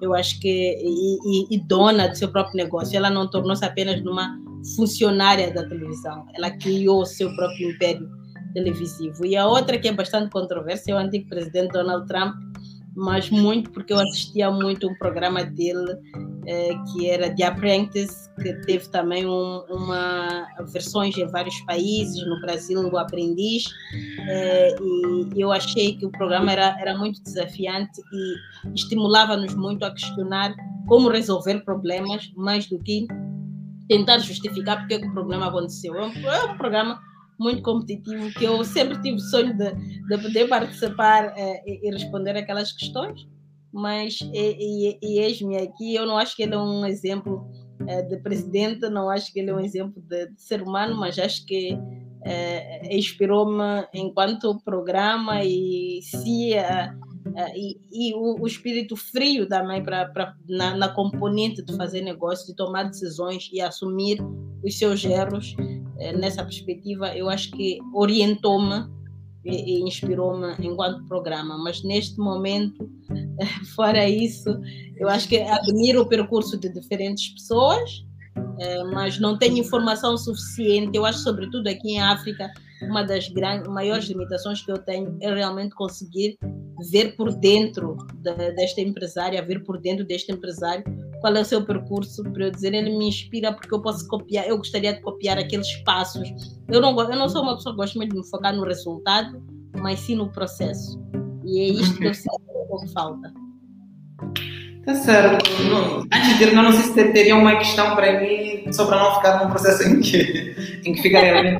Eu acho que e, e, e dona do seu próprio negócio. Ela não tornou-se apenas numa funcionária da televisão. Ela criou o seu próprio império televisivo. E a outra que é bastante controversa é o antigo presidente Donald Trump, mas muito porque eu assistia muito um programa dele eh, que era The Apprentice, que teve também um, uma versões em vários países, no Brasil o Aprendiz, eh, e eu achei que o programa era, era muito desafiante e estimulava-nos muito a questionar como resolver problemas, mais do que tentar justificar porque o problema aconteceu. É um, é um programa muito competitivo que eu sempre tive o sonho de, de poder participar é, e, responder aquelas questões, mas e, e, e eis-me aqui. Eu não acho que ele é um exemplo é, de presidente, não acho que ele é um exemplo de, de ser humano, mas acho que é, inspirou-me enquanto programa e se Uh, e, e o, o, espírito frio também pra, pra, na, na, componente de fazer negócio, de tomar decisões e assumir os seus erros. Uh, nessa perspectiva, eu acho que orientou-me e, e inspirou-me enquanto programa. Mas neste momento, (laughs) fora isso, eu acho que admiro o percurso de diferentes pessoas, mas não tenho informação suficiente. Eu acho, sobretudo aqui em África, uma das grandes, maiores limitações que eu tenho é realmente conseguir ver por dentro da, desta empresária, ver por dentro deste empresário qual é o seu percurso, para eu dizer, ele me inspira porque eu posso copiar, eu gostaria de copiar aqueles passos. Eu não, eu não sou uma pessoa que gosta muito de me focar no resultado, mas sim no processo. E é isto que eu sinto que falta. Tá certo. Não, antes de terminar, não sei se teria uma questão para mim, só para não ficar num processo em que, (laughs) em que ficaria.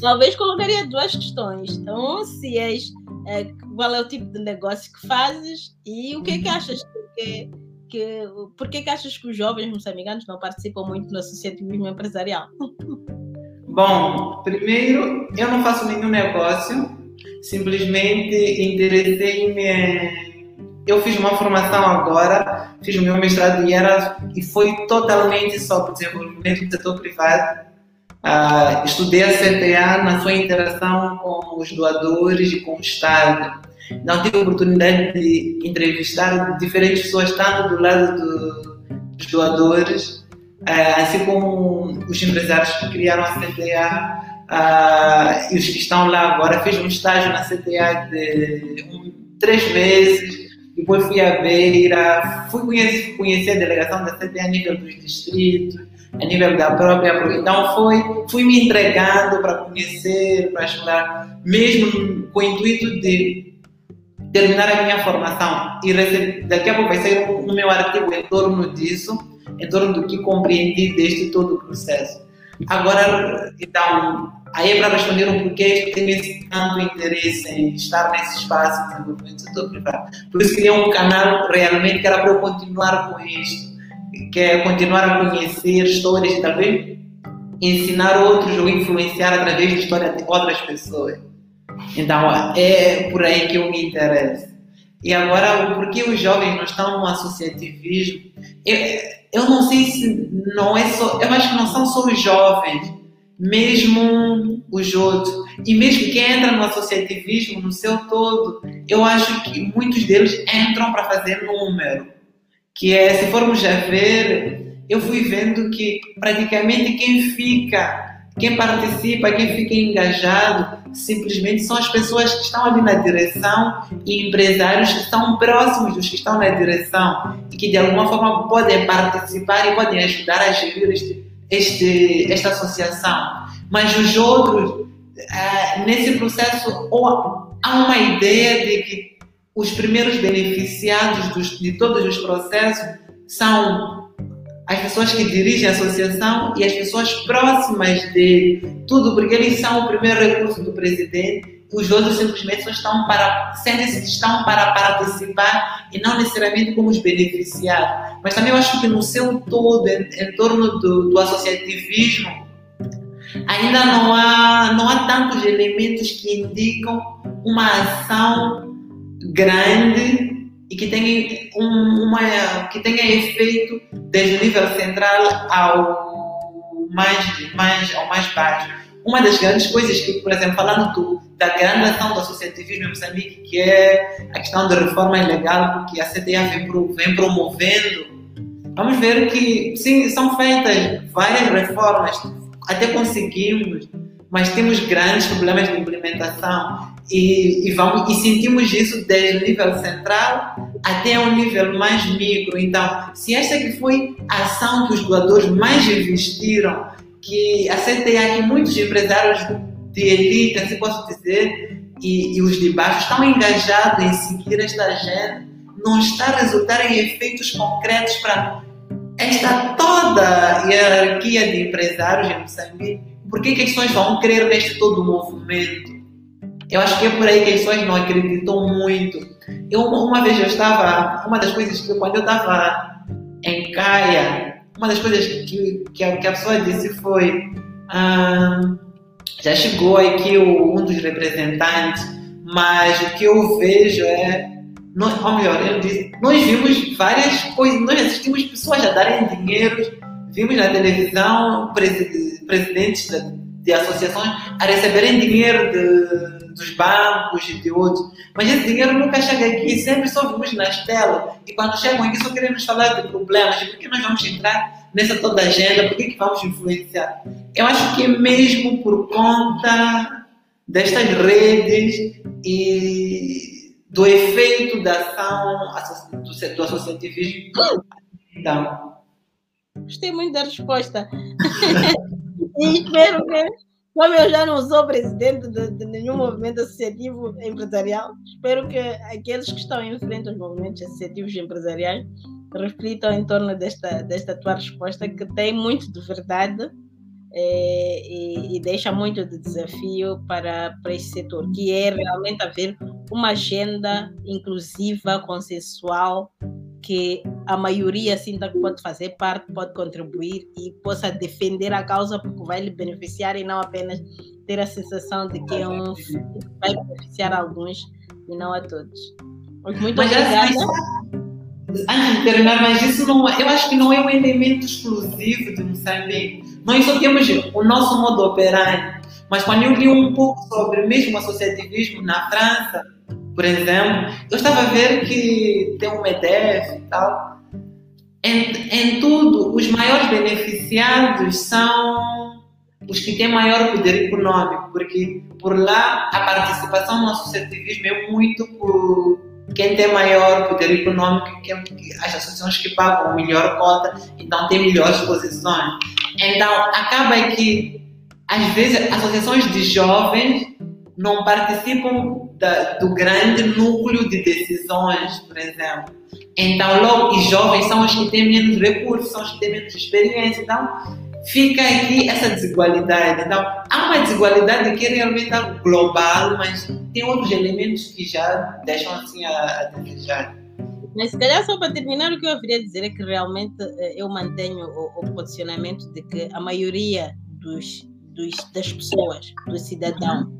Talvez colocaria duas questões. Então, se és, é, qual é o tipo de negócio que fazes e o que é que achas que, que por que, que achas que os jovens moçambicanos não participam muito no associativismo empresarial? (laughs) Bom, primeiro, eu não faço nenhum negócio, simplesmente interessei-me. Eu fiz uma formação agora, fiz o meu mestrado e, era, e foi totalmente só para o desenvolvimento do setor privado Uh, estudei a CTA na sua interação com os doadores e com o Estado. Não tive oportunidade de entrevistar diferentes pessoas, tanto do lado do, dos doadores, uh, assim como os empresários que criaram a CTA uh, e os que estão lá agora. Fiz um estágio na CTA de um, três meses, depois fui à Beira, fui conhecer, conhecer a delegação da CTA a nível dos distritos a nível da própria. Então, foi, fui me entregando para conhecer, para estudar, mesmo com o intuito de terminar a minha formação. E daqui a pouco vai sair o meu artigo em torno disso, em torno do que compreendi deste todo o processo. Agora, então, aí é para responder o porquê tenho esse tanto interesse em estar nesse espaço de desenvolvimento do setor privado. Por isso, criei um canal realmente que era para eu continuar com isto quer continuar a conhecer histórias e talvez ensinar outros ou influenciar através da história de outras pessoas. Então, é por aí que eu me interesso. E agora, por que os jovens não estão no associativismo? Eu, eu não sei se não é só. Eu acho que não são só os jovens, mesmo os outros. E mesmo quem entra no associativismo no seu todo, eu acho que muitos deles entram para fazer número que é, se formos a ver, eu fui vendo que praticamente quem fica, quem participa, quem fica engajado, simplesmente são as pessoas que estão ali na direção e empresários que estão próximos dos que estão na direção e que de alguma forma podem participar e podem ajudar a gerir este, este, esta associação. Mas os outros, eh, nesse processo, ou há uma ideia de que os primeiros beneficiados dos, de todos os processos são as pessoas que dirigem a associação e as pessoas próximas dele. Tudo porque eles são o primeiro recurso do presidente. Os outros simplesmente estão para, sentem-se estão para participar e não necessariamente como os beneficiados. Mas também eu acho que no seu todo, em, em torno do, do associativismo, ainda não há, não há tantos elementos que indicam uma ação grande e que tenha, um, uma, que tenha efeito desde o nível central ao mais, mais, ao mais baixo. Uma das grandes coisas que, por exemplo, falando do, da grande ação do associativismo em Moçambique, que é a questão da reforma ilegal que a CTA vem, pro, vem promovendo, vamos ver que, sim, são feitas várias reformas, até conseguimos, mas temos grandes problemas de implementação e, e, vamos, e sentimos isso desde o nível central até o nível mais micro. Então, se esta que foi a ação que os doadores mais investiram, que a CTA, que muitos empresários de elite, assim posso dizer, e, e os de baixo estão engajados em seguir esta agenda, não está a resultar em efeitos concretos para esta toda hierarquia de empresários em Moçambique. Por que, as pessoas vão crer neste todo movimento? Eu acho que é por aí que as pessoas não acreditam muito. Eu, uma vez eu estava, uma das coisas que quando eu estava em Caia, uma das coisas que, que, a, que a pessoa disse foi: ah, já chegou aqui o, um dos representantes, mas o que eu vejo é. Nós, ou melhor, ele disse, nós vimos várias coisas, nós assistimos pessoas a darem dinheiro, vimos na televisão presidentes de associações a receberem dinheiro de, dos bancos e de outros, mas esse dinheiro nunca chega aqui, sempre só vimos nas telas, e quando chegam aqui só queremos falar de problemas, de por que nós vamos entrar nessa toda agenda, por que, que vamos influenciar. Eu acho que é mesmo por conta destas redes e do efeito da ação do, associativismo. Então. Gostei muito da resposta. (laughs) espero que como eu já não sou presidente de, de, nenhum movimento associativo empresarial, espero que aqueles que estão em frente aos movimentos associativos empresariais reflitam em torno desta, desta tua resposta, que tem muito de verdade é, e, e, deixa muito de desafio para, para esse setor, que é realmente haver uma agenda inclusiva, consensual, que a maioria sinta que pode fazer parte, pode contribuir e possa defender a causa porque vai lhe beneficiar e não apenas ter a sensação de que é um vai beneficiar a alguns e não a todos. Muito mas obrigada. Antes de terminar, mas isso não, é, eu acho que não é um elemento exclusivo de Moçambique. Nós só temos o nosso modo operante. Mas quando eu li um pouco sobre mesmo associativismo na França, por exemplo, eu estava a ver que tem um MEDEF e tal. Em, em tudo, os maiores beneficiados são os que têm maior poder econômico, porque por lá a participação no associativismo é muito por quem tem maior poder econômico, quem, as associações que pagam melhor cota, então tem melhores posições. Então acaba que às vezes associações de jovens não participam da, do grande núcleo de decisões, por exemplo. Então, logo, e jovens são os que têm menos recursos, são os que têm menos experiência. Então, fica aqui essa desigualdade. Então, há uma desigualdade que é realmente algo global, mas tem outros elementos que já deixam assim a, a desejar. Mas se calhar só para terminar, o que eu queria dizer é que realmente eh, eu mantenho o, o posicionamento de que a maioria dos, dos, das pessoas, do cidadão,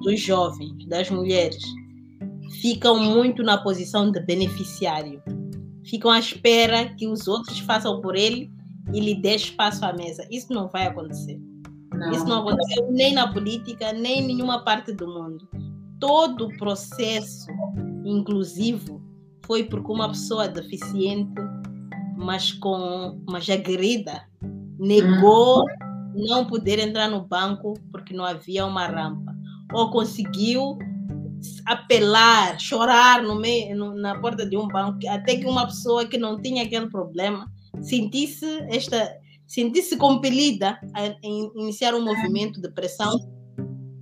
dos jovens, das mulheres, ficam muito na posição de beneficiário. Ficam à espera que os outros façam por ele e lhe dê espaço à mesa. Isso não vai acontecer. Não. Isso não aconteceu nem na política, nem em nenhuma parte do mundo. Todo o processo inclusivo foi porque uma pessoa deficiente, mas com mas agredida, negou hum. não poder entrar no banco porque não havia uma rampa ou conseguiu apelar, chorar no meio, no, na porta de um banco, até que uma pessoa que não tinha aquele problema sentisse esta sentisse compelida a iniciar um movimento de pressão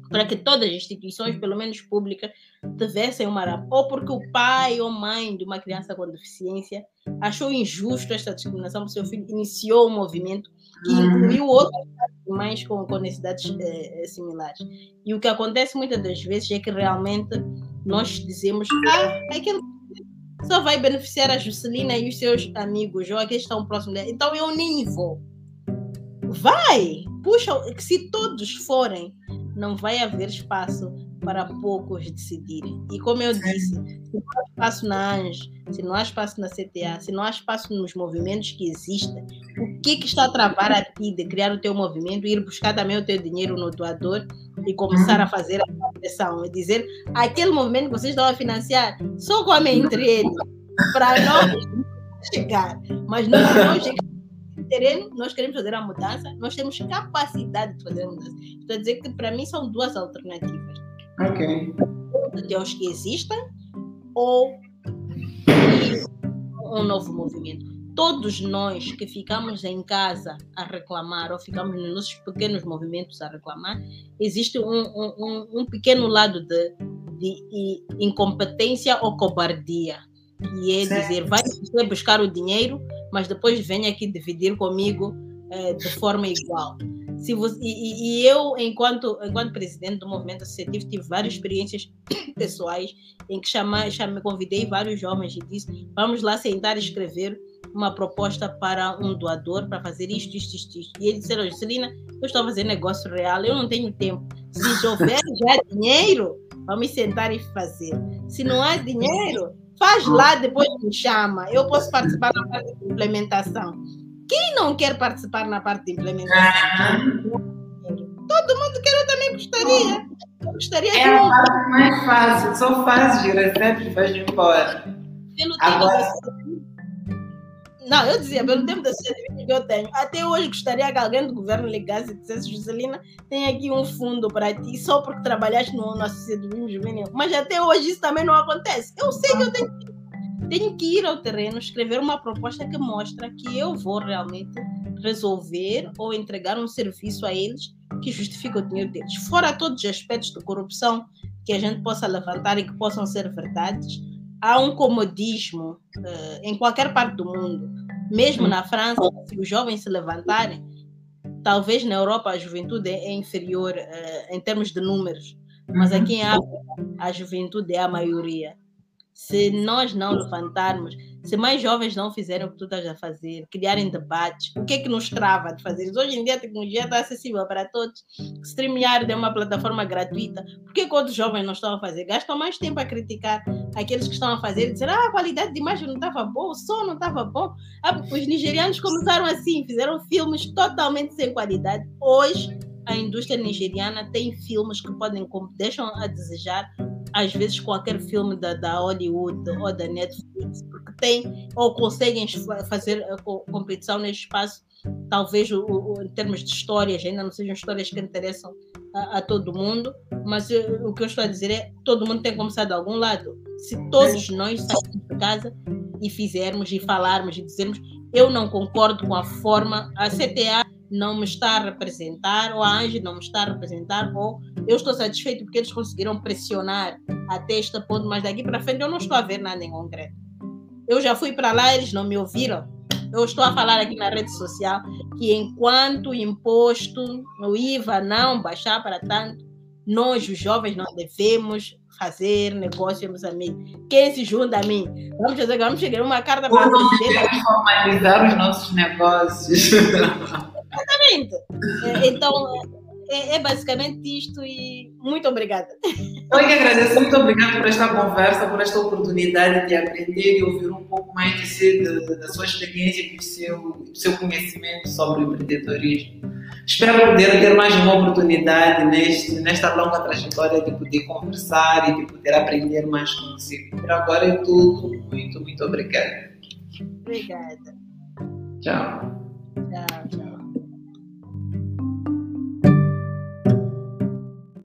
para que todas as instituições, pelo menos públicas, tivessem uma. Ou porque o pai ou mãe de uma criança com deficiência achou injusto esta discriminação para o seu filho, iniciou um movimento que incluiu outras mães com, com necessidades eh, eh, similares. E o que acontece muitas das vezes é que realmente nós dizemos ah, aquele só vai beneficiar a Juscelina e os seus amigos, ou aqueles que estão próximos dela, então eu nem vou. Vai! Puxa, se todos forem, não vai haver espaço para poucos decidirem. E como eu disse, se não há espaço na ANJ, se não há espaço na CTA, se não há espaço nos movimentos que existem, o que, que está a travar a ti de criar o teu movimento, ir buscar também o teu dinheiro no doador e começar a fazer a pressão e dizer aquele movimento que vocês estão a financiar só comem entre eles para nós chegar. Mas não, não terreno, nós queremos fazer a mudança, nós temos capacidade de fazer a mudança. Estou a dizer que para mim são duas alternativas. Ok. De os que existem ou um novo movimento. Todos nós que ficamos em casa a reclamar ou ficamos nos nossos pequenos movimentos a reclamar, existe um, um, um pequeno lado de, de incompetência ou cobardia que é certo. dizer, vai buscar o dinheiro, mas depois venha aqui dividir comigo eh, de forma igual. Se você, e, e, eu, enquanto, enquanto presidente do movimento associativo, tive várias experiências (coughs) pessoais em que chamei, chamei, convidei vários jovens e disse: vamos lá sentar e escrever uma proposta para um doador para fazer isto, isto, isto, isto. E eles disseram: Celina, eu estou a fazer negócio real, eu não tenho tempo. Se (laughs) houver já dinheiro, vamos sentar e fazer. Se não há dinheiro, Faz lá, depois me chama. Eu posso participar parte de implementação. Quem não quer participar na parte de implementação? Todo mundo quer, eu também gostaria. Eu gostaria é a parte mais fácil. Só faz, recebe e vai embora. Agora... Não, eu dizia, pelo tempo de serviço que eu tenho, até hoje gostaria que alguém do governo ligasse e dissesse, Joselina, tem aqui um fundo para ti, só porque trabalhaste no, no associativismo juvenil. Mas até hoje isso também não acontece. Eu sei que eu tenho que, tenho que ir ao terreno, escrever uma proposta que mostra que eu vou realmente resolver ou entregar um serviço a eles que justifica o dinheiro deles. Fora todos os aspectos de corrupção que a gente possa levantar e que possam ser verdades, há um comodismo uh, em qualquer parte do mundo. Mesmo na França, se os jovens se levantarem, talvez na Europa a juventude é inferior uh, em termos de números, mas aqui em África a juventude é a maioria. Se nós não levantarmos, se mais jovens não fizerem o que tu estás a fazer, criarem debates, o que é que nos trava de fazer? Hoje em dia a tecnologia está acessível para todos. StreamYard é uma plataforma gratuita. Por que, que outros jovens não estão a fazer? Gastam mais tempo a criticar aqueles que estão a fazer e dizer ah, a qualidade de imagem não estava boa, o som não estava bom. Ah, os nigerianos começaram assim, fizeram filmes totalmente sem qualidade. Hoje, a indústria nigeriana tem filmes que podem deixam a desejar às vezes qualquer filme da, da Hollywood ou da Netflix, porque tem ou conseguem fazer a competição nesse espaço, talvez o, o, em termos de histórias, ainda não sejam histórias que interessam a, a todo mundo, mas eu, o que eu estou a dizer é todo mundo tem que começar de algum lado. Se todos nós sairmos de casa e fizermos e falarmos e dizermos eu não concordo com a forma, a CTA não me está a representar, ou a Angie não me está a representar, ou eu estou satisfeito porque eles conseguiram pressionar até este ponto, mas daqui para frente eu não estou a ver nada em concreto. Eu já fui para lá, eles não me ouviram. Eu estou a falar aqui na rede social que enquanto o imposto, o IVA não baixar para tanto, nós, os jovens, não devemos fazer negócio, meus amigos. Quem se junta a mim? Vamos fazer, vamos chegar uma carta para o presidente. formalizar os nossos negócios. (laughs) Exatamente. É, então, é, é, basicamente isto e muito obrigada. Eu que agradeço, muito obrigada por esta conversa, por esta oportunidade de aprender e ouvir um pouco mais de si, da sua experiência e do seu, do seu conhecimento sobre o empreendedorismo. Espero poder ter mais uma oportunidade neste, nesta longa trajetória de poder conversar e de poder aprender mais consigo. Por agora é tudo. Muito, muito obrigada. Obrigada. Tchau. Tchau, tchau.